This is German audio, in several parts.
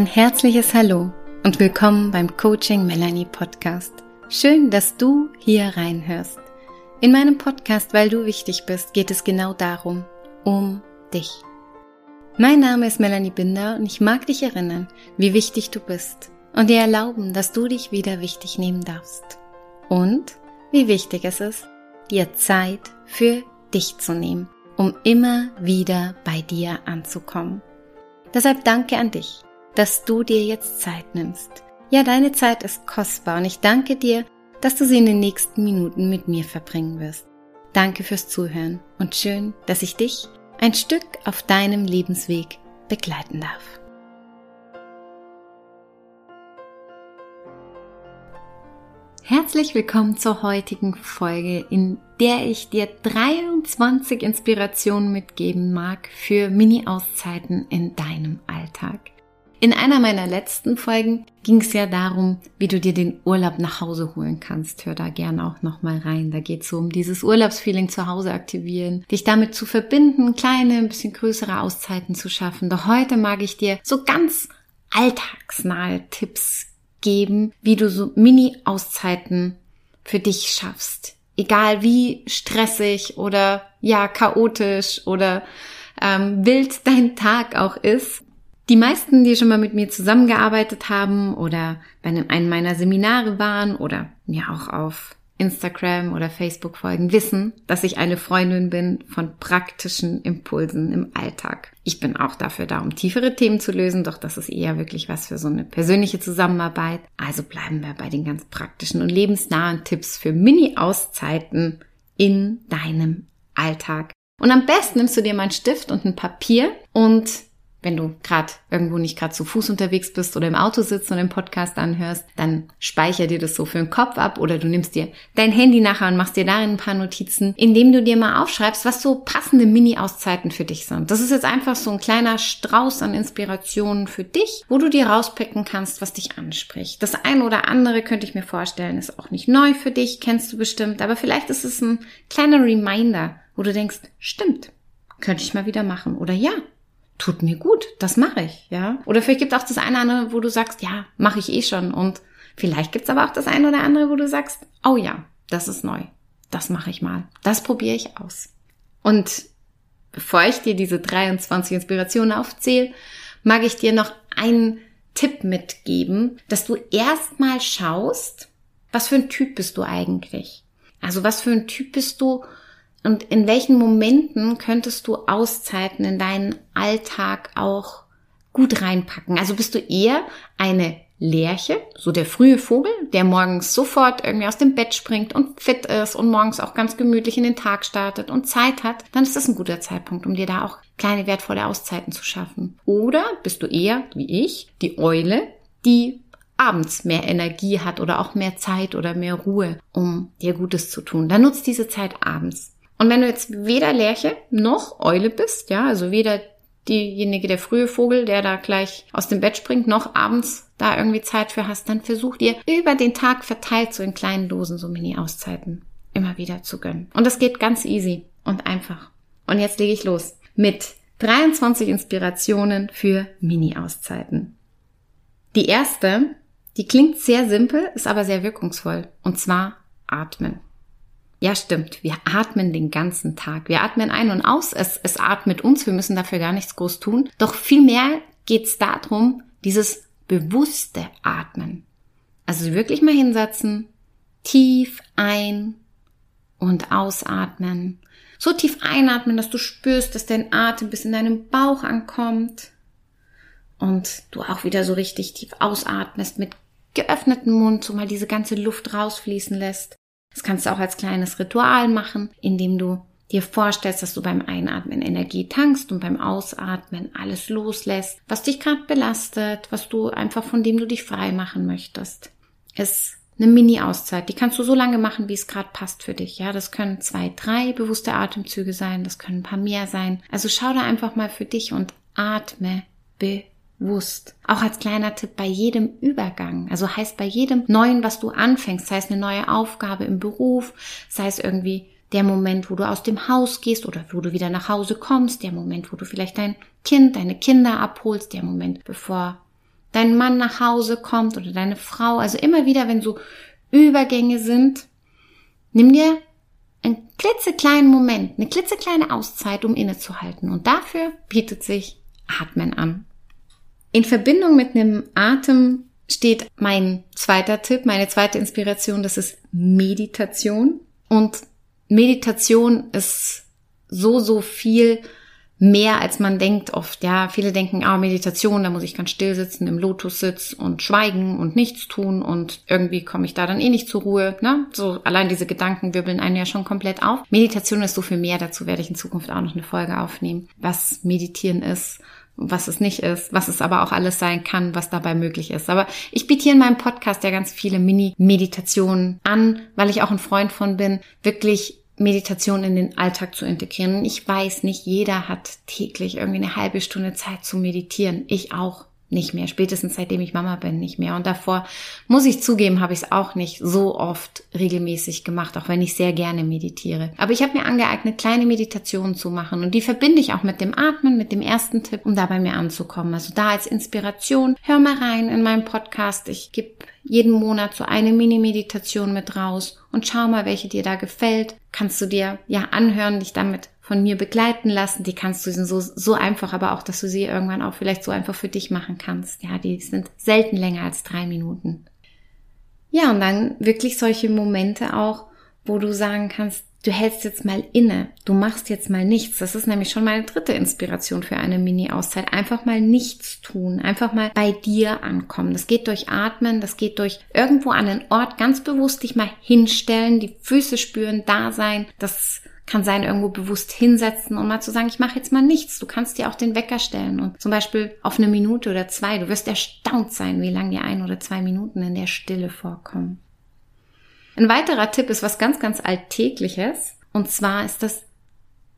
Ein herzliches Hallo und willkommen beim Coaching Melanie Podcast. Schön, dass du hier reinhörst. In meinem Podcast, weil du wichtig bist, geht es genau darum, um dich. Mein Name ist Melanie Binder und ich mag dich erinnern, wie wichtig du bist und dir erlauben, dass du dich wieder wichtig nehmen darfst. Und wie wichtig es ist, dir Zeit für dich zu nehmen, um immer wieder bei dir anzukommen. Deshalb danke an dich dass du dir jetzt Zeit nimmst. Ja, deine Zeit ist kostbar und ich danke dir, dass du sie in den nächsten Minuten mit mir verbringen wirst. Danke fürs Zuhören und schön, dass ich dich ein Stück auf deinem Lebensweg begleiten darf. Herzlich willkommen zur heutigen Folge, in der ich dir 23 Inspirationen mitgeben mag für Mini-Auszeiten in deinem Alltag. In einer meiner letzten Folgen ging es ja darum, wie du dir den Urlaub nach Hause holen kannst. Hör da gerne auch nochmal rein. Da geht es so um dieses Urlaubsfeeling zu Hause aktivieren, dich damit zu verbinden, kleine, ein bisschen größere Auszeiten zu schaffen. Doch heute mag ich dir so ganz alltagsnahe Tipps geben, wie du so Mini-Auszeiten für dich schaffst. Egal wie stressig oder ja chaotisch oder ähm, wild dein Tag auch ist, die meisten, die schon mal mit mir zusammengearbeitet haben oder bei einem meiner Seminare waren oder mir auch auf Instagram oder Facebook folgen, wissen, dass ich eine Freundin bin von praktischen Impulsen im Alltag. Ich bin auch dafür da, um tiefere Themen zu lösen, doch das ist eher wirklich was für so eine persönliche Zusammenarbeit. Also bleiben wir bei den ganz praktischen und lebensnahen Tipps für Mini-Auszeiten in deinem Alltag. Und am besten nimmst du dir mal einen Stift und ein Papier und wenn du gerade irgendwo nicht gerade zu Fuß unterwegs bist oder im Auto sitzt und den Podcast anhörst, dann speicher dir das so für den Kopf ab oder du nimmst dir dein Handy nachher und machst dir darin ein paar Notizen, indem du dir mal aufschreibst, was so passende Mini-Auszeiten für dich sind. Das ist jetzt einfach so ein kleiner Strauß an Inspirationen für dich, wo du dir rauspicken kannst, was dich anspricht. Das eine oder andere könnte ich mir vorstellen, ist auch nicht neu für dich, kennst du bestimmt, aber vielleicht ist es ein kleiner Reminder, wo du denkst, stimmt, könnte ich mal wieder machen oder ja, tut mir gut, das mache ich, ja. Oder vielleicht gibt es auch das eine oder andere, wo du sagst, ja, mache ich eh schon. Und vielleicht gibt es aber auch das eine oder andere, wo du sagst, oh ja, das ist neu, das mache ich mal, das probiere ich aus. Und bevor ich dir diese 23 Inspirationen aufzähle, mag ich dir noch einen Tipp mitgeben, dass du erstmal schaust, was für ein Typ bist du eigentlich? Also was für ein Typ bist du und in welchen Momenten könntest du Auszeiten in deinen Alltag auch gut reinpacken? Also bist du eher eine Lerche, so der frühe Vogel, der morgens sofort irgendwie aus dem Bett springt und fit ist und morgens auch ganz gemütlich in den Tag startet und Zeit hat, dann ist das ein guter Zeitpunkt, um dir da auch kleine wertvolle Auszeiten zu schaffen. Oder bist du eher, wie ich, die Eule, die abends mehr Energie hat oder auch mehr Zeit oder mehr Ruhe, um dir Gutes zu tun. Dann nutzt diese Zeit abends. Und wenn du jetzt weder Lerche noch Eule bist, ja, also weder diejenige, der frühe Vogel, der da gleich aus dem Bett springt, noch abends da irgendwie Zeit für hast, dann versuch dir über den Tag verteilt so in kleinen Dosen so Mini-Auszeiten immer wieder zu gönnen. Und das geht ganz easy und einfach. Und jetzt lege ich los mit 23 Inspirationen für Mini-Auszeiten. Die erste, die klingt sehr simpel, ist aber sehr wirkungsvoll. Und zwar atmen. Ja, stimmt. Wir atmen den ganzen Tag. Wir atmen ein und aus. Es, es atmet uns. Wir müssen dafür gar nichts groß tun. Doch vielmehr geht es darum, dieses bewusste Atmen. Also wirklich mal hinsetzen, tief ein und ausatmen. So tief einatmen, dass du spürst, dass dein Atem bis in deinem Bauch ankommt. Und du auch wieder so richtig tief ausatmest mit geöffnetem Mund, so mal diese ganze Luft rausfließen lässt. Das kannst du auch als kleines Ritual machen, indem du dir vorstellst, dass du beim Einatmen Energie tankst und beim Ausatmen alles loslässt, was dich gerade belastet, was du einfach von dem du dich frei machen möchtest. Ist eine Mini-Auszeit. Die kannst du so lange machen, wie es gerade passt für dich. Ja, das können zwei, drei bewusste Atemzüge sein, das können ein paar mehr sein. Also schau da einfach mal für dich und atme bewusst bewusst. Auch als kleiner Tipp bei jedem Übergang. Also heißt bei jedem Neuen, was du anfängst, sei es eine neue Aufgabe im Beruf, sei es irgendwie der Moment, wo du aus dem Haus gehst oder wo du wieder nach Hause kommst, der Moment, wo du vielleicht dein Kind, deine Kinder abholst, der Moment, bevor dein Mann nach Hause kommt oder deine Frau, also immer wieder, wenn so Übergänge sind, nimm dir einen klitzekleinen Moment, eine klitzekleine Auszeit, um innezuhalten. Und dafür bietet sich Atmen an. In Verbindung mit einem Atem steht mein zweiter Tipp, meine zweite Inspiration, das ist Meditation. Und Meditation ist so, so viel mehr als man denkt oft. Ja, viele denken, ah, Meditation, da muss ich ganz still sitzen im Lotussitz und schweigen und nichts tun und irgendwie komme ich da dann eh nicht zur Ruhe. Ne? So allein diese Gedanken wirbeln einen ja schon komplett auf. Meditation ist so viel mehr. Dazu werde ich in Zukunft auch noch eine Folge aufnehmen, was Meditieren ist was es nicht ist, was es aber auch alles sein kann, was dabei möglich ist. Aber ich biete hier in meinem Podcast ja ganz viele Mini-Meditationen an, weil ich auch ein Freund von bin, wirklich Meditation in den Alltag zu integrieren. Ich weiß nicht, jeder hat täglich irgendwie eine halbe Stunde Zeit zu meditieren. Ich auch nicht mehr. Spätestens seitdem ich Mama bin, nicht mehr. Und davor, muss ich zugeben, habe ich es auch nicht so oft regelmäßig gemacht, auch wenn ich sehr gerne meditiere. Aber ich habe mir angeeignet, kleine Meditationen zu machen. Und die verbinde ich auch mit dem Atmen, mit dem ersten Tipp, um da bei mir anzukommen. Also da als Inspiration, hör mal rein in meinem Podcast. Ich gebe jeden Monat so eine Mini-Meditation mit raus und schau mal, welche dir da gefällt. Kannst du dir ja anhören, dich damit von mir begleiten lassen. Die kannst du so, so einfach, aber auch, dass du sie irgendwann auch vielleicht so einfach für dich machen kannst. Ja, die sind selten länger als drei Minuten. Ja, und dann wirklich solche Momente auch, wo du sagen kannst, du hältst jetzt mal inne, du machst jetzt mal nichts. Das ist nämlich schon meine dritte Inspiration für eine Mini-Auszeit. Einfach mal nichts tun, einfach mal bei dir ankommen. Das geht durch Atmen, das geht durch irgendwo an einen Ort ganz bewusst dich mal hinstellen, die Füße spüren, da sein. Das kann sein, irgendwo bewusst hinsetzen und mal zu sagen, ich mache jetzt mal nichts. Du kannst dir auch den Wecker stellen und zum Beispiel auf eine Minute oder zwei. Du wirst erstaunt sein, wie lange dir ein oder zwei Minuten in der Stille vorkommen. Ein weiterer Tipp ist was ganz, ganz Alltägliches und zwar ist das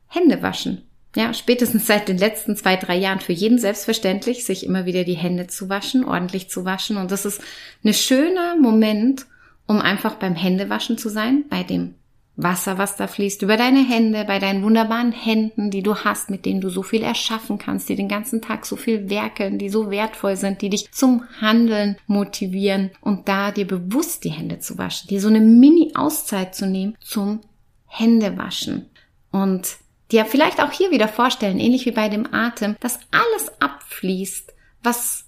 Händewaschen. Ja, spätestens seit den letzten zwei, drei Jahren für jeden selbstverständlich, sich immer wieder die Hände zu waschen, ordentlich zu waschen. Und das ist ein schöner Moment, um einfach beim Händewaschen zu sein, bei dem Wasser, was da fließt, über deine Hände, bei deinen wunderbaren Händen, die du hast, mit denen du so viel erschaffen kannst, die den ganzen Tag so viel werkeln, die so wertvoll sind, die dich zum Handeln motivieren und da dir bewusst die Hände zu waschen, dir so eine Mini-Auszeit zu nehmen zum Händewaschen und dir vielleicht auch hier wieder vorstellen, ähnlich wie bei dem Atem, dass alles abfließt, was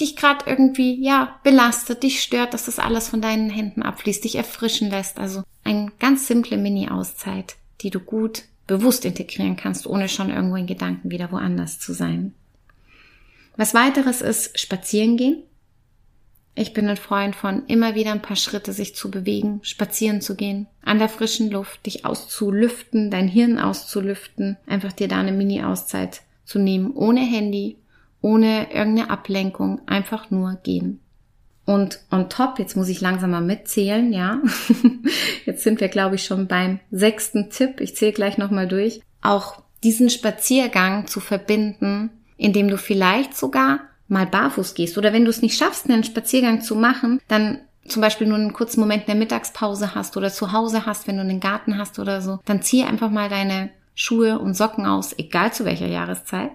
dich gerade irgendwie, ja, belastet, dich stört, dass das alles von deinen Händen abfließt, dich erfrischen lässt. Also eine ganz simple Mini-Auszeit, die du gut bewusst integrieren kannst, ohne schon irgendwo in Gedanken wieder woanders zu sein. Was weiteres ist spazieren gehen. Ich bin ein Freund von immer wieder ein paar Schritte sich zu bewegen, spazieren zu gehen, an der frischen Luft, dich auszulüften, dein Hirn auszulüften, einfach dir da eine Mini-Auszeit zu nehmen, ohne Handy, ohne irgendeine Ablenkung, einfach nur gehen. Und on top, jetzt muss ich langsam mal mitzählen, ja. jetzt sind wir, glaube ich, schon beim sechsten Tipp. Ich zähle gleich nochmal durch. Auch diesen Spaziergang zu verbinden, indem du vielleicht sogar mal barfuß gehst. Oder wenn du es nicht schaffst, einen Spaziergang zu machen, dann zum Beispiel nur einen kurzen Moment in der Mittagspause hast oder zu Hause hast, wenn du einen Garten hast oder so, dann zieh einfach mal deine Schuhe und Socken aus, egal zu welcher Jahreszeit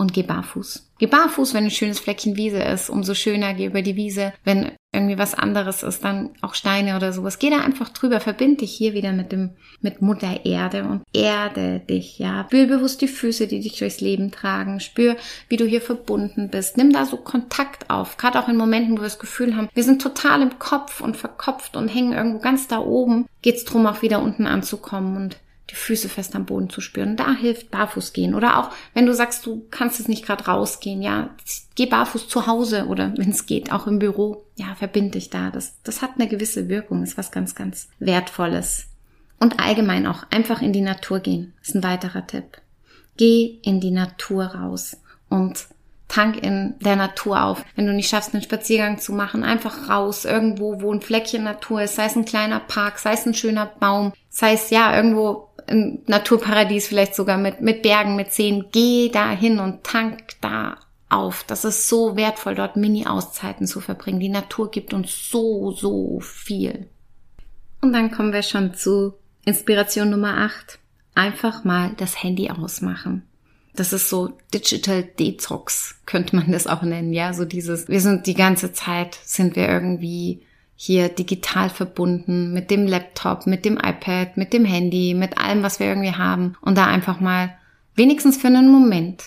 und geh barfuß. Geh barfuß, wenn ein schönes Fleckchen Wiese ist, umso schöner, geh über die Wiese. Wenn irgendwie was anderes ist, dann auch Steine oder sowas. Geh da einfach drüber, verbind dich hier wieder mit dem, mit Mutter Erde und erde dich, ja. Spür bewusst die Füße, die dich durchs Leben tragen. Spür, wie du hier verbunden bist. Nimm da so Kontakt auf. Gerade auch in Momenten, wo wir das Gefühl haben, wir sind total im Kopf und verkopft und hängen irgendwo ganz da oben, geht's drum, auch wieder unten anzukommen und die Füße fest am Boden zu spüren. Da hilft barfuß gehen. Oder auch, wenn du sagst, du kannst jetzt nicht gerade rausgehen, ja, geh barfuß zu Hause oder wenn es geht, auch im Büro. Ja, verbind dich da. Das, das hat eine gewisse Wirkung, ist was ganz, ganz Wertvolles. Und allgemein auch einfach in die Natur gehen, ist ein weiterer Tipp. Geh in die Natur raus und tank in der Natur auf. Wenn du nicht schaffst, einen Spaziergang zu machen, einfach raus, irgendwo, wo ein Fleckchen Natur ist, sei es ein kleiner Park, sei es ein schöner Baum, sei es ja irgendwo ein Naturparadies, vielleicht sogar mit, mit Bergen, mit Seen. Geh da hin und tank da auf. Das ist so wertvoll, dort Mini-Auszeiten zu verbringen. Die Natur gibt uns so, so viel. Und dann kommen wir schon zu Inspiration Nummer 8. Einfach mal das Handy ausmachen. Das ist so Digital Detox, könnte man das auch nennen, ja, so dieses, wir sind die ganze Zeit, sind wir irgendwie hier digital verbunden mit dem Laptop, mit dem iPad, mit dem Handy, mit allem, was wir irgendwie haben und da einfach mal wenigstens für einen Moment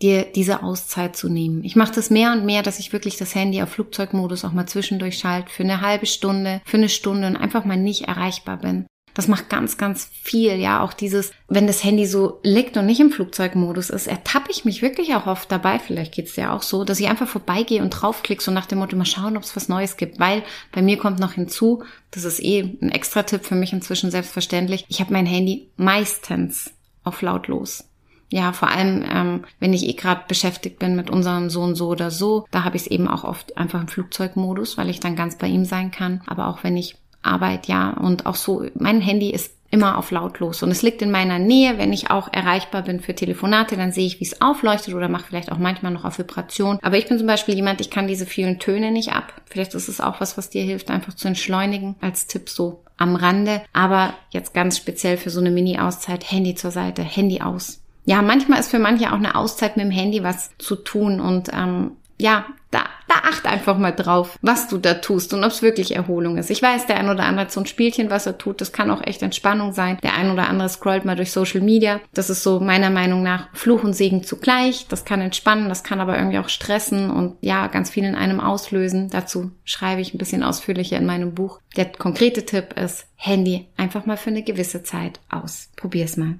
dir diese Auszeit zu nehmen. Ich mache das mehr und mehr, dass ich wirklich das Handy auf Flugzeugmodus auch mal zwischendurch schalte für eine halbe Stunde, für eine Stunde und einfach mal nicht erreichbar bin. Das macht ganz, ganz viel, ja. Auch dieses, wenn das Handy so liegt und nicht im Flugzeugmodus ist, ertappe ich mich wirklich auch oft dabei. Vielleicht geht's dir auch so, dass ich einfach vorbeigehe und draufklicke, so nach dem Motto, mal schauen, ob es was Neues gibt. Weil bei mir kommt noch hinzu, das ist eh ein extra Tipp für mich inzwischen selbstverständlich, ich habe mein Handy meistens auf lautlos. Ja, vor allem, ähm, wenn ich eh gerade beschäftigt bin mit unserem Sohn so oder so, da habe ich es eben auch oft einfach im Flugzeugmodus, weil ich dann ganz bei ihm sein kann. Aber auch wenn ich Arbeit, ja, und auch so, mein Handy ist immer auf lautlos und es liegt in meiner Nähe, wenn ich auch erreichbar bin für Telefonate, dann sehe ich, wie es aufleuchtet oder mache vielleicht auch manchmal noch auf Vibration. Aber ich bin zum Beispiel jemand, ich kann diese vielen Töne nicht ab. Vielleicht ist es auch was, was dir hilft, einfach zu entschleunigen als Tipp so am Rande. Aber jetzt ganz speziell für so eine Mini-Auszeit, Handy zur Seite, Handy aus ja, manchmal ist für manche auch eine Auszeit mit dem Handy was zu tun und ähm, ja, da, da acht einfach mal drauf, was du da tust und ob es wirklich Erholung ist. Ich weiß, der ein oder andere hat so ein Spielchen, was er tut. Das kann auch echt Entspannung sein. Der ein oder andere scrollt mal durch Social Media. Das ist so meiner Meinung nach Fluch und Segen zugleich. Das kann entspannen, das kann aber irgendwie auch stressen und ja, ganz viel in einem auslösen. Dazu schreibe ich ein bisschen ausführlicher in meinem Buch. Der konkrete Tipp ist, Handy einfach mal für eine gewisse Zeit aus. Probier's mal.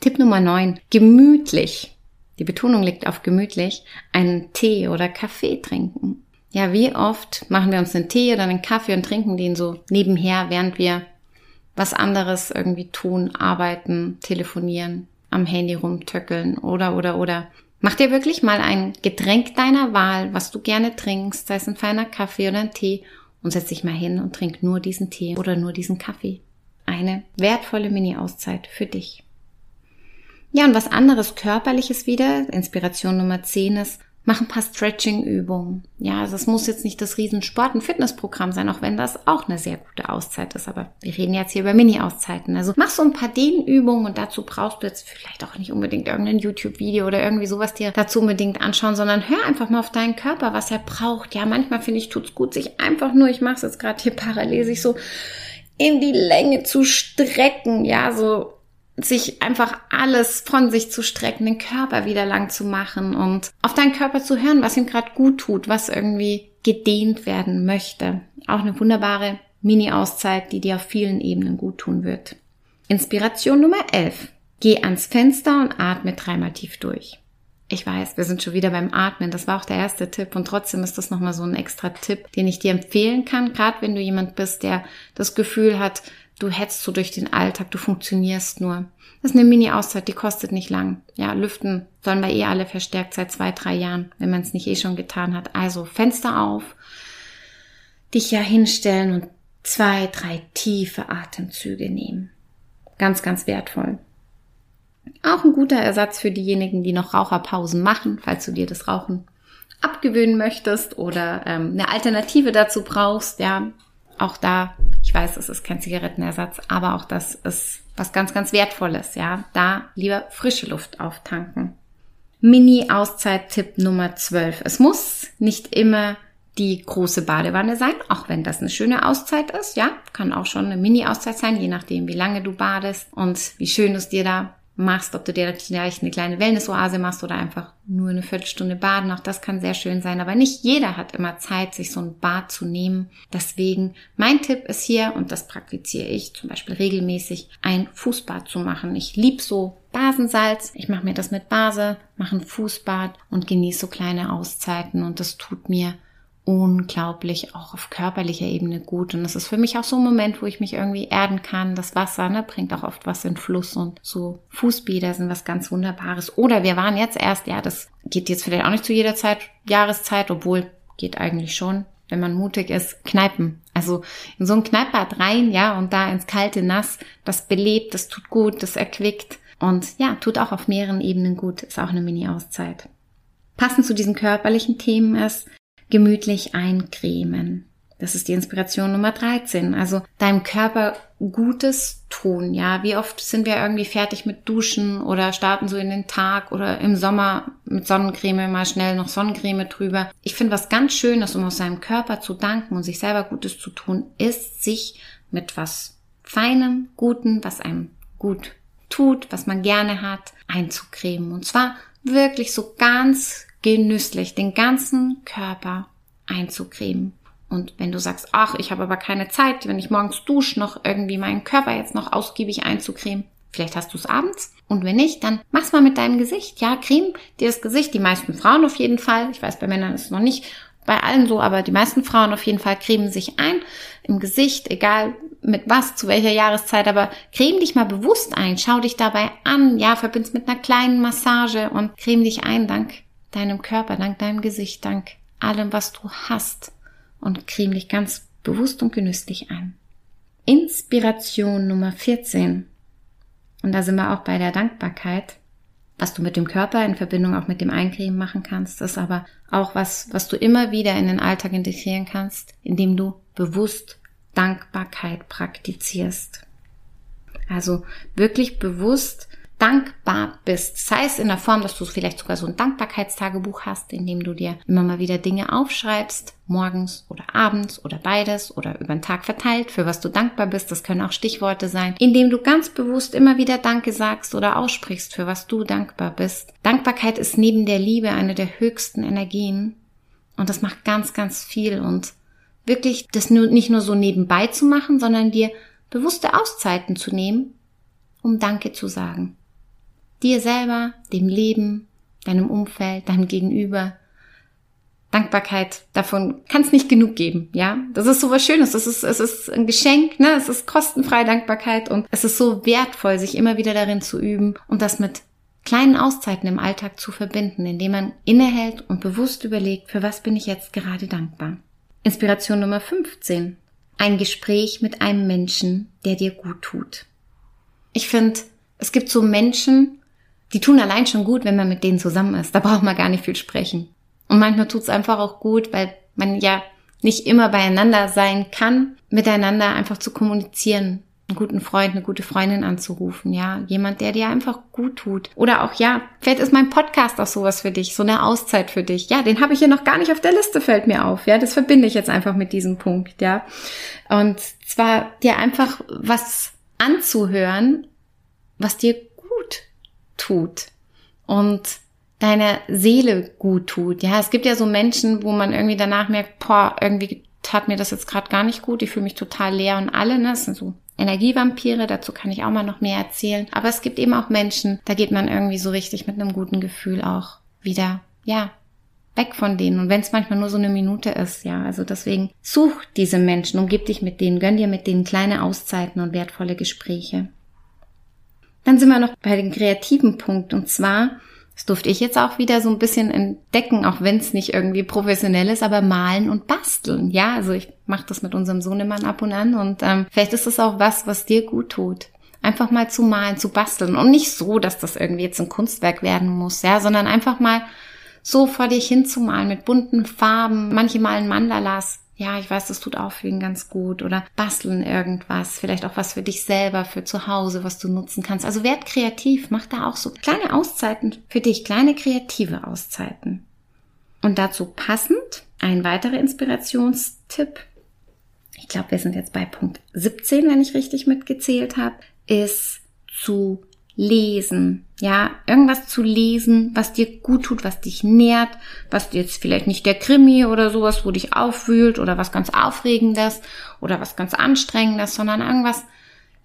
Tipp Nummer 9. Gemütlich. Die Betonung liegt auf gemütlich. Einen Tee oder Kaffee trinken. Ja, wie oft machen wir uns einen Tee oder einen Kaffee und trinken den so nebenher, während wir was anderes irgendwie tun, arbeiten, telefonieren, am Handy rumtöckeln oder, oder, oder. Mach dir wirklich mal ein Getränk deiner Wahl, was du gerne trinkst, sei es ein feiner Kaffee oder ein Tee und setz dich mal hin und trink nur diesen Tee oder nur diesen Kaffee. Eine wertvolle Mini-Auszeit für dich. Ja, und was anderes Körperliches wieder, Inspiration Nummer 10 ist, mach ein paar Stretching-Übungen. Ja, also es muss jetzt nicht das Riesensport- und Fitnessprogramm sein, auch wenn das auch eine sehr gute Auszeit ist. Aber wir reden jetzt hier über Mini-Auszeiten. Also mach so ein paar Dehnübungen und dazu brauchst du jetzt vielleicht auch nicht unbedingt irgendein YouTube-Video oder irgendwie sowas dir dazu unbedingt anschauen, sondern hör einfach mal auf deinen Körper, was er braucht. Ja, manchmal finde ich, tut's gut, sich einfach nur, ich mache es jetzt gerade hier parallel, sich so in die Länge zu strecken. Ja, so sich einfach alles von sich zu strecken, den Körper wieder lang zu machen und auf deinen Körper zu hören, was ihm gerade gut tut, was irgendwie gedehnt werden möchte. Auch eine wunderbare Mini-Auszeit, die dir auf vielen Ebenen gut tun wird. Inspiration Nummer 11. Geh ans Fenster und atme dreimal tief durch. Ich weiß, wir sind schon wieder beim Atmen. Das war auch der erste Tipp und trotzdem ist das nochmal so ein extra Tipp, den ich dir empfehlen kann, gerade wenn du jemand bist, der das Gefühl hat, du hetzt so durch den Alltag, du funktionierst nur. Das ist eine Mini-Auszeit, die kostet nicht lang. Ja, lüften sollen wir eh alle verstärkt seit zwei, drei Jahren, wenn man es nicht eh schon getan hat. Also Fenster auf, dich ja hinstellen und zwei, drei tiefe Atemzüge nehmen. Ganz, ganz wertvoll. Auch ein guter Ersatz für diejenigen, die noch Raucherpausen machen, falls du dir das Rauchen abgewöhnen möchtest oder ähm, eine Alternative dazu brauchst. Ja, auch da ich weiß, es ist kein Zigarettenersatz, aber auch das ist was ganz, ganz Wertvolles, ja. Da lieber frische Luft auftanken. Mini-Auszeit-Tipp Nummer 12. Es muss nicht immer die große Badewanne sein, auch wenn das eine schöne Auszeit ist, ja. Kann auch schon eine Mini-Auszeit sein, je nachdem, wie lange du badest und wie schön es dir da machst, ob du dir vielleicht eine kleine Wellness-Oase machst oder einfach nur eine Viertelstunde baden, auch das kann sehr schön sein. Aber nicht jeder hat immer Zeit, sich so ein Bad zu nehmen. Deswegen mein Tipp ist hier, und das praktiziere ich zum Beispiel regelmäßig, ein Fußbad zu machen. Ich lieb so Basensalz. Ich mache mir das mit Base, mache ein Fußbad und genieße so kleine Auszeiten und das tut mir unglaublich auch auf körperlicher Ebene gut. Und das ist für mich auch so ein Moment, wo ich mich irgendwie erden kann. Das Wasser ne, bringt auch oft was in Fluss und so Fußbäder sind was ganz Wunderbares. Oder wir waren jetzt erst, ja, das geht jetzt vielleicht auch nicht zu jeder Zeit, Jahreszeit, obwohl geht eigentlich schon, wenn man mutig ist, Kneipen. Also in so ein Kneippbad rein, ja, und da ins kalte Nass, das belebt, das tut gut, das erquickt. Und ja, tut auch auf mehreren Ebenen gut, ist auch eine Mini-Auszeit. Passend zu diesen körperlichen Themen ist, gemütlich eincremen. Das ist die Inspiration Nummer 13. Also deinem Körper Gutes tun. Ja, wie oft sind wir irgendwie fertig mit Duschen oder starten so in den Tag oder im Sommer mit Sonnencreme mal schnell noch Sonnencreme drüber. Ich finde, was ganz Schönes, um aus seinem Körper zu danken und sich selber Gutes zu tun, ist, sich mit was Feinem, Guten, was einem gut tut, was man gerne hat, einzucremen. Und zwar wirklich so ganz genüsslich den ganzen Körper einzucremen. Und wenn du sagst, ach, ich habe aber keine Zeit, wenn ich morgens dusche, noch irgendwie meinen Körper jetzt noch ausgiebig einzucremen, vielleicht hast du es abends. Und wenn nicht, dann mach's mal mit deinem Gesicht. Ja, creme dir das Gesicht. Die meisten Frauen auf jeden Fall. Ich weiß, bei Männern ist es noch nicht bei allen so, aber die meisten Frauen auf jeden Fall cremen sich ein im Gesicht, egal mit was, zu welcher Jahreszeit, aber creme dich mal bewusst ein, schau dich dabei an, ja, verbind's mit einer kleinen Massage und creme dich ein, dank deinem Körper, dank deinem Gesicht, dank allem, was du hast und creme dich ganz bewusst und genüsslich ein. Inspiration Nummer 14. Und da sind wir auch bei der Dankbarkeit. Was du mit dem Körper in Verbindung auch mit dem Eincremen machen kannst, ist aber auch was, was du immer wieder in den Alltag integrieren kannst, indem du bewusst Dankbarkeit praktizierst. Also wirklich bewusst dankbar bist. Sei es in der Form, dass du vielleicht sogar so ein Dankbarkeitstagebuch hast, in dem du dir immer mal wieder Dinge aufschreibst, morgens oder abends oder beides oder über den Tag verteilt, für was du dankbar bist. Das können auch Stichworte sein, indem du ganz bewusst immer wieder Danke sagst oder aussprichst, für was du dankbar bist. Dankbarkeit ist neben der Liebe eine der höchsten Energien und das macht ganz, ganz viel und wirklich das nicht nur so nebenbei zu machen, sondern dir bewusste Auszeiten zu nehmen, um Danke zu sagen dir selber, dem Leben, deinem Umfeld, deinem Gegenüber. Dankbarkeit, davon kann es nicht genug geben, ja. Das ist so was Schönes, es ist, es ist ein Geschenk, ne? Es ist kostenfreie Dankbarkeit und es ist so wertvoll, sich immer wieder darin zu üben und das mit kleinen Auszeiten im Alltag zu verbinden, indem man innehält und bewusst überlegt, für was bin ich jetzt gerade dankbar. Inspiration Nummer 15. Ein Gespräch mit einem Menschen, der dir gut tut. Ich finde, es gibt so Menschen, die tun allein schon gut, wenn man mit denen zusammen ist. Da braucht man gar nicht viel sprechen. Und manchmal tut's einfach auch gut, weil man ja nicht immer beieinander sein kann, miteinander einfach zu kommunizieren, einen guten Freund, eine gute Freundin anzurufen, ja, jemand, der dir einfach gut tut. Oder auch, ja, vielleicht ist mein Podcast auch sowas für dich, so eine Auszeit für dich. Ja, den habe ich hier noch gar nicht auf der Liste, fällt mir auf. Ja, das verbinde ich jetzt einfach mit diesem Punkt, ja. Und zwar dir einfach was anzuhören, was dir tut und deine Seele gut tut. Ja, es gibt ja so Menschen, wo man irgendwie danach merkt, boah, irgendwie tat mir das jetzt gerade gar nicht gut, ich fühle mich total leer und alle, ne? Das sind so Energievampire, dazu kann ich auch mal noch mehr erzählen. Aber es gibt eben auch Menschen, da geht man irgendwie so richtig mit einem guten Gefühl auch wieder, ja, weg von denen. Und wenn es manchmal nur so eine Minute ist, ja, also deswegen such diese Menschen, umgib dich mit denen, gönn dir mit denen kleine Auszeiten und wertvolle Gespräche. Dann sind wir noch bei dem kreativen Punkt und zwar, das durfte ich jetzt auch wieder so ein bisschen entdecken, auch wenn es nicht irgendwie professionell ist, aber malen und basteln. Ja, also ich mache das mit unserem Sohnemann ab und an und ähm, vielleicht ist das auch was, was dir gut tut. Einfach mal zu malen, zu basteln und nicht so, dass das irgendwie jetzt ein Kunstwerk werden muss, ja, sondern einfach mal so vor dich hinzumalen mit bunten Farben. Manche malen Mandalas ja, ich weiß, das tut Auffühlen ganz gut oder basteln irgendwas, vielleicht auch was für dich selber, für zu Hause, was du nutzen kannst. Also werd kreativ, mach da auch so kleine Auszeiten für dich, kleine kreative Auszeiten. Und dazu passend ein weiterer Inspirationstipp. Ich glaube, wir sind jetzt bei Punkt 17, wenn ich richtig mitgezählt habe, ist zu lesen. Ja, irgendwas zu lesen, was dir gut tut, was dich nährt, was jetzt vielleicht nicht der Krimi oder sowas, wo dich aufwühlt oder was ganz Aufregendes oder was ganz Anstrengendes, sondern irgendwas,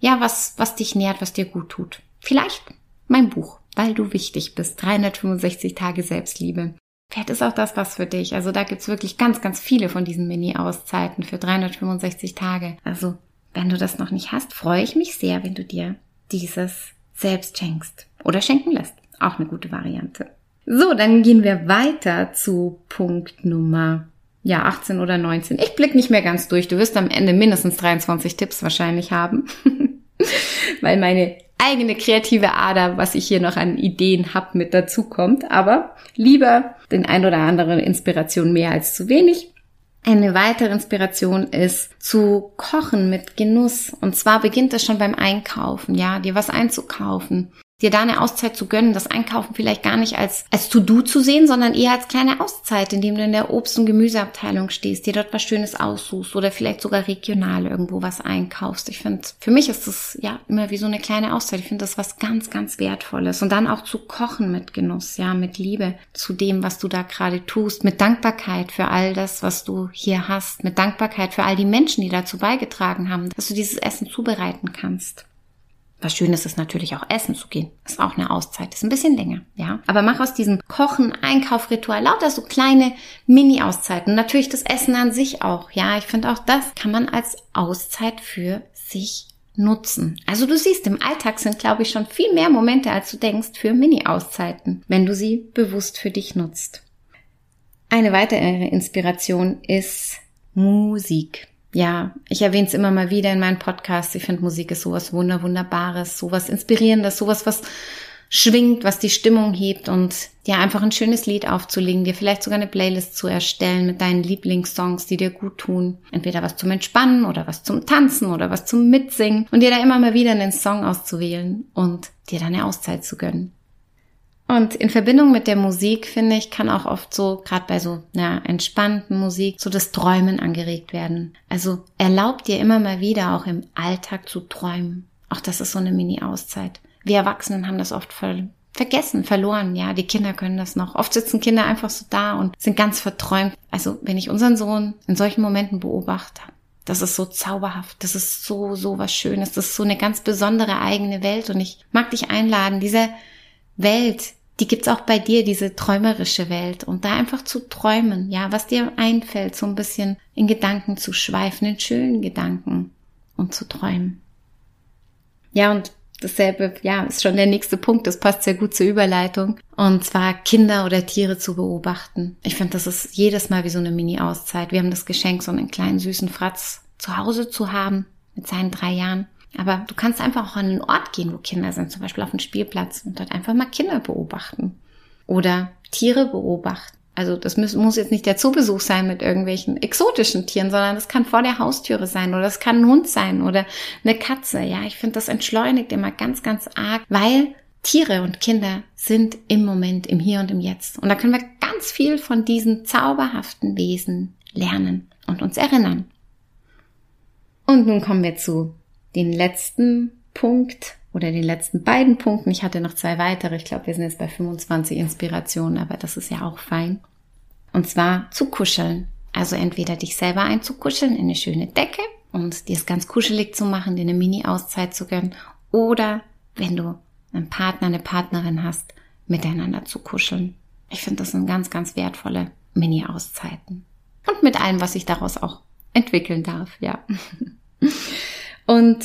ja, was, was dich nährt, was dir gut tut. Vielleicht mein Buch, weil du wichtig bist. 365 Tage Selbstliebe. Vielleicht ist auch das was für dich. Also da gibt's wirklich ganz, ganz viele von diesen Mini-Auszeiten für 365 Tage. Also wenn du das noch nicht hast, freue ich mich sehr, wenn du dir dieses selbst schenkst oder schenken lässt. Auch eine gute Variante. So, dann gehen wir weiter zu Punkt Nummer ja, 18 oder 19. Ich blick nicht mehr ganz durch. Du wirst am Ende mindestens 23 Tipps wahrscheinlich haben, weil meine eigene kreative Ader, was ich hier noch an Ideen hab, mit dazu kommt. Aber lieber den ein oder anderen Inspiration mehr als zu wenig. Eine weitere Inspiration ist zu kochen mit Genuss. Und zwar beginnt es schon beim Einkaufen, ja, dir was einzukaufen dir da eine Auszeit zu gönnen, das Einkaufen vielleicht gar nicht als, als To-Do zu sehen, sondern eher als kleine Auszeit, indem du in der Obst- und Gemüseabteilung stehst, dir dort was Schönes aussuchst oder vielleicht sogar regional irgendwo was einkaufst. Ich finde, für mich ist das ja immer wie so eine kleine Auszeit. Ich finde das was ganz, ganz Wertvolles. Und dann auch zu kochen mit Genuss, ja, mit Liebe zu dem, was du da gerade tust, mit Dankbarkeit für all das, was du hier hast, mit Dankbarkeit für all die Menschen, die dazu beigetragen haben, dass du dieses Essen zubereiten kannst. Was schön ist, ist natürlich auch essen zu gehen. Ist auch eine Auszeit. Ist ein bisschen länger, ja. Aber mach aus diesem Kochen, Einkaufritual lauter so kleine Mini-Auszeiten. Natürlich das Essen an sich auch, ja. Ich finde auch das kann man als Auszeit für sich nutzen. Also du siehst, im Alltag sind, glaube ich, schon viel mehr Momente, als du denkst, für Mini-Auszeiten, wenn du sie bewusst für dich nutzt. Eine weitere Inspiration ist Musik ja, ich erwähne es immer mal wieder in meinen Podcasts. Ich finde, Musik ist sowas Wunder, Wunderbares, sowas Inspirierendes, sowas, was schwingt, was die Stimmung hebt und dir einfach ein schönes Lied aufzulegen, dir vielleicht sogar eine Playlist zu erstellen mit deinen Lieblingssongs, die dir gut tun. Entweder was zum Entspannen oder was zum Tanzen oder was zum Mitsingen und dir da immer mal wieder einen Song auszuwählen und dir dann eine Auszeit zu gönnen. Und in Verbindung mit der Musik, finde ich, kann auch oft so, gerade bei so einer entspannten Musik, so das Träumen angeregt werden. Also erlaubt dir immer mal wieder auch im Alltag zu träumen. Auch das ist so eine Mini-Auszeit. Wir Erwachsenen haben das oft ver vergessen, verloren. Ja, die Kinder können das noch. Oft sitzen Kinder einfach so da und sind ganz verträumt. Also wenn ich unseren Sohn in solchen Momenten beobachte, das ist so zauberhaft. Das ist so, so was Schönes. Das ist so eine ganz besondere eigene Welt. Und ich mag dich einladen, diese Welt, die gibt's auch bei dir, diese träumerische Welt. Und da einfach zu träumen, ja, was dir einfällt, so ein bisschen in Gedanken zu schweifen, in schönen Gedanken und zu träumen. Ja, und dasselbe, ja, ist schon der nächste Punkt, das passt sehr gut zur Überleitung. Und zwar Kinder oder Tiere zu beobachten. Ich finde, das ist jedes Mal wie so eine Mini-Auszeit. Wir haben das Geschenk, so einen kleinen süßen Fratz zu Hause zu haben mit seinen drei Jahren. Aber du kannst einfach auch an einen Ort gehen, wo Kinder sind, zum Beispiel auf einen Spielplatz und dort einfach mal Kinder beobachten oder Tiere beobachten. Also das muss, muss jetzt nicht der Zoobesuch sein mit irgendwelchen exotischen Tieren, sondern das kann vor der Haustüre sein oder es kann ein Hund sein oder eine Katze. Ja, ich finde, das entschleunigt immer ganz, ganz arg, weil Tiere und Kinder sind im Moment, im Hier und im Jetzt. Und da können wir ganz viel von diesen zauberhaften Wesen lernen und uns erinnern. Und nun kommen wir zu den letzten Punkt oder den letzten beiden Punkten. Ich hatte noch zwei weitere. Ich glaube, wir sind jetzt bei 25 Inspirationen, aber das ist ja auch fein. Und zwar zu kuscheln. Also entweder dich selber einzukuscheln in eine schöne Decke und dir es ganz kuschelig zu machen, dir eine Mini-Auszeit zu gönnen. Oder wenn du einen Partner, eine Partnerin hast, miteinander zu kuscheln. Ich finde, das sind ganz, ganz wertvolle Mini-Auszeiten. Und mit allem, was sich daraus auch entwickeln darf, ja. Und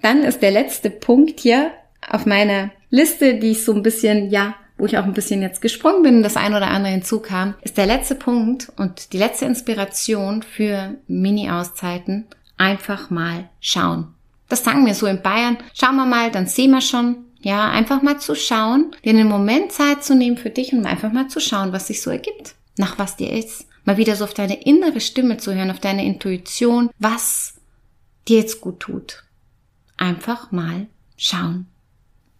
dann ist der letzte Punkt hier auf meiner Liste, die ich so ein bisschen, ja, wo ich auch ein bisschen jetzt gesprungen bin, das ein oder andere hinzukam, ist der letzte Punkt und die letzte Inspiration für Mini-Auszeiten. Einfach mal schauen. Das sagen wir so in Bayern. Schauen wir mal, dann sehen wir schon. Ja, einfach mal zu schauen, dir einen Moment Zeit zu nehmen für dich und einfach mal zu schauen, was sich so ergibt. Nach was dir ist. Mal wieder so auf deine innere Stimme zu hören, auf deine Intuition, was dir jetzt gut tut. Einfach mal schauen.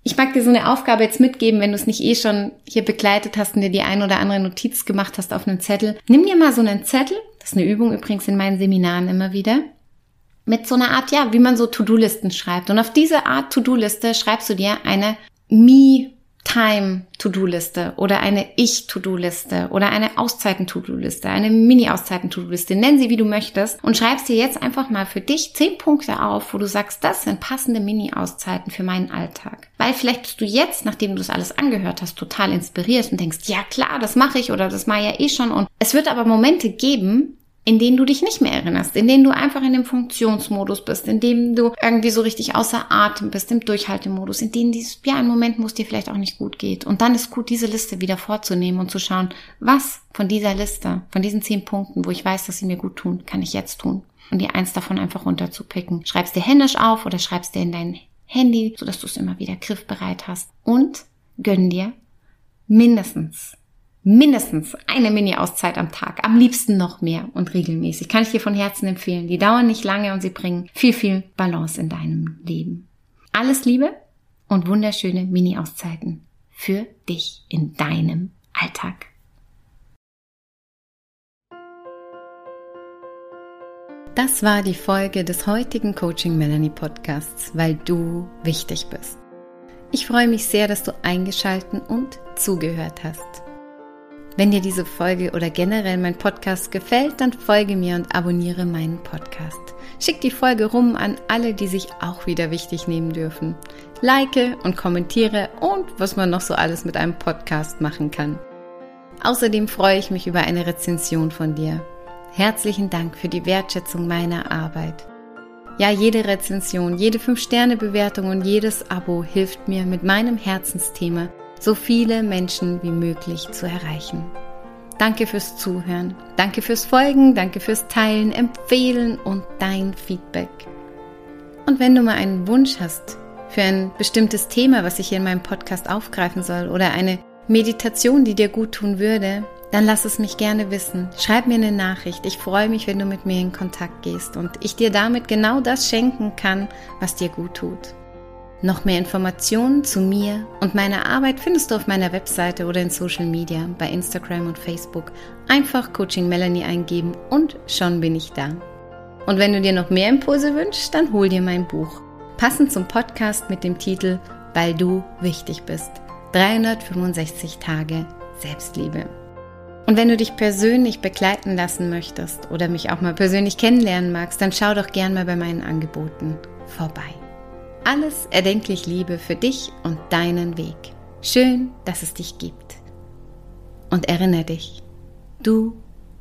Ich mag dir so eine Aufgabe jetzt mitgeben, wenn du es nicht eh schon hier begleitet hast und dir die ein oder andere Notiz gemacht hast auf einen Zettel. Nimm dir mal so einen Zettel, das ist eine Übung übrigens in meinen Seminaren immer wieder, mit so einer Art, ja, wie man so To-Do-Listen schreibt. Und auf diese Art To-Do-Liste schreibst du dir eine Me Time-To-Do-Liste oder eine Ich-To-Do-Liste oder eine Auszeiten-To-Do-Liste, eine Mini-Auszeiten-To-Do-Liste. Nenn sie, wie du möchtest und schreibst dir jetzt einfach mal für dich zehn Punkte auf, wo du sagst, das sind passende Mini-Auszeiten für meinen Alltag. Weil vielleicht bist du jetzt, nachdem du das alles angehört hast, total inspiriert und denkst, ja klar, das mache ich oder das mache ich ja eh schon. Und es wird aber Momente geben, in denen du dich nicht mehr erinnerst, in denen du einfach in dem Funktionsmodus bist, in dem du irgendwie so richtig außer Atem bist, im Durchhaltemodus, in denen dies, ja, ein Moment, wo es dir vielleicht auch nicht gut geht. Und dann ist gut, diese Liste wieder vorzunehmen und zu schauen, was von dieser Liste, von diesen zehn Punkten, wo ich weiß, dass sie mir gut tun, kann ich jetzt tun. Und dir eins davon einfach runterzupicken. Schreibst dir händisch auf oder schreibst dir in dein Handy, sodass du es immer wieder griffbereit hast. Und gönn dir mindestens mindestens eine Mini-Auszeit am Tag, am liebsten noch mehr und regelmäßig. Kann ich dir von Herzen empfehlen. Die dauern nicht lange und sie bringen viel, viel Balance in deinem Leben. Alles Liebe und wunderschöne Mini-Auszeiten für dich in deinem Alltag. Das war die Folge des heutigen Coaching Melanie Podcasts, weil du wichtig bist. Ich freue mich sehr, dass du eingeschalten und zugehört hast. Wenn dir diese Folge oder generell mein Podcast gefällt, dann folge mir und abonniere meinen Podcast. Schick die Folge rum an alle, die sich auch wieder wichtig nehmen dürfen. Like und kommentiere und was man noch so alles mit einem Podcast machen kann. Außerdem freue ich mich über eine Rezension von dir. Herzlichen Dank für die Wertschätzung meiner Arbeit. Ja, jede Rezension, jede 5-Sterne-Bewertung und jedes Abo hilft mir mit meinem Herzensthema so viele Menschen wie möglich zu erreichen. Danke fürs Zuhören, danke fürs Folgen, danke fürs Teilen, Empfehlen und dein Feedback. Und wenn du mal einen Wunsch hast für ein bestimmtes Thema, was ich hier in meinem Podcast aufgreifen soll oder eine Meditation, die dir gut tun würde, dann lass es mich gerne wissen. Schreib mir eine Nachricht. Ich freue mich, wenn du mit mir in Kontakt gehst und ich dir damit genau das schenken kann, was dir gut tut. Noch mehr Informationen zu mir und meiner Arbeit findest du auf meiner Webseite oder in Social Media, bei Instagram und Facebook. Einfach Coaching Melanie eingeben und schon bin ich da. Und wenn du dir noch mehr Impulse wünschst, dann hol dir mein Buch. Passend zum Podcast mit dem Titel Weil du wichtig bist. 365 Tage Selbstliebe. Und wenn du dich persönlich begleiten lassen möchtest oder mich auch mal persönlich kennenlernen magst, dann schau doch gern mal bei meinen Angeboten vorbei. Alles erdenklich Liebe für dich und deinen Weg. Schön, dass es dich gibt. Und erinnere dich, du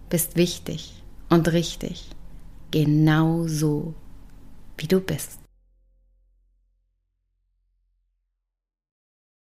bist wichtig und richtig, genau so, wie du bist.